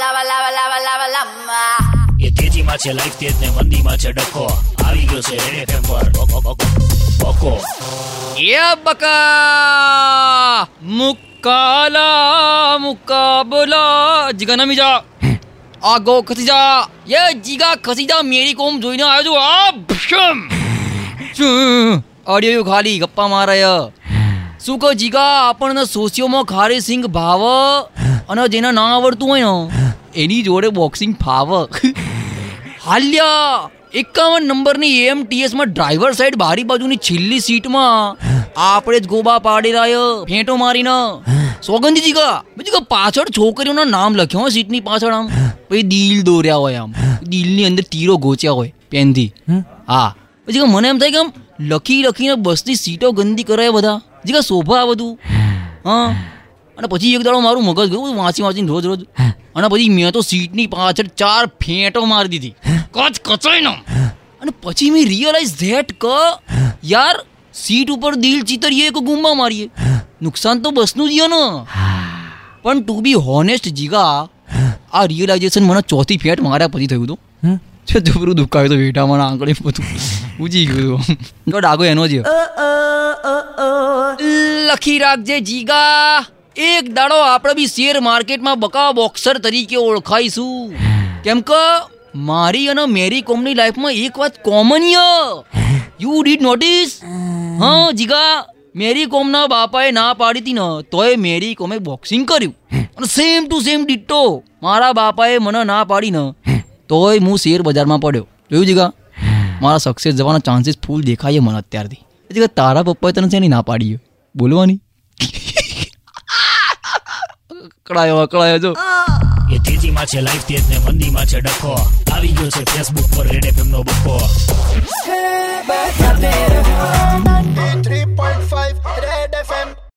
lava, લાવા લાવા લાવા lava. એ તેજીમાં છે લાઈફ તેજ ને મંદીમાં છે ડખો. આવી ગયો છે રેડ એફએમ પર. બકો, બકો, બકો એ બકા મુકાલા મુકાબલા. જીગા નમી જા. આગો ખસી જા. યે જીગા ખસી જા મેરી કોમ જોઈને આવ્યો છું. આ ભશમ શું? અડિયો ખાલી ગપ્પા મારે શું કહો જીગા આપણને સોશિયોમાં ખારી સિંગ ભાવ અને જેને ના આવડતું હોય ને એની જોડે બોક્સિંગ ફાવ હાલ્યા! એકાવન નંબરની એએમટીએસમાં ડ્રાઈવર સાઈડ બારી બાજુની છેલ્લી સીટમાં આપણે જ ગોબા પાડી રહ્યો. ફેંટો મારીને. સોગંદી જીગા બીજું પાછળ છોકરીઓના નામ લખ્યો હોય સીટની પાછળ આમ. પછી દિલ દોર્યા હોય આમ. દિલની અંદર તીરો ગોચ્યા હોય પેનથી. હા. પછી મને એમ થાય કે આમ લખી લખીને બસની સીટો ગંદી કરાય બધા. જીગા શોભા બધું. હા. અને પછી એક દાડો મારું મગજ ગયું વાંચી વાંચીને રોજ રોજ. અને પછી મેં તો સીટની પાછળ ચાર ફેંટો મારી દીધી. કચ કચાઈ નો અને પછી મેં રિયલાઇઝ ધેટ ક યાર સીટ ઉપર દિલ ચિતરીએ કે ગુમ્બા મારીએ? નુકસાન તો બસનું જ ને. પણ ટુ બી હોનેસ્ટ જીગા આ રિયલાઇઝેશન મને ચોથી ફેટ માર્યા પછી થયું હતું છે જબરું દુખાયું તો મને આંગળી બધું ઉજી ગયું તો. ડાગો એનો જ લખી રાખજે જીગા. એક દાડો આપણે બી શેર માર્કેટમાં બકા બોક્સર તરીકે ઓળખાઈશું. કેમ કે મારી અને મેરી કોમની લાઈફમાં એક વાત કોમન યુ. ડીડ નોટિસ હા, જીગા, મેરી કોમના બાપાએ ના પાડી હતી ને, તોય મેરી કોમે બોક્સિંગ કર્યું. અને સેમ ટુ સેમ ડિટ્ટો મારા બાપાએ મને ના પાડી ને, તોય હું શેર બજારમાં પડ્યો. જોયું જીગા? મારા સક્સેસ જવાના ચાન્સીસ ફૂલ દેખાય મને અત્યારથી. જીગા, તારા પપ્પાએ તને છે ના પાડી બોલવાની. અકળાયો અકળાયો જો. એ તેજીમાં છે લાઈફ તેજ ને મંદીમાં છે ડખો. આવી ગયો છે ફેસબુક પર રેડ એફએમ નો બખો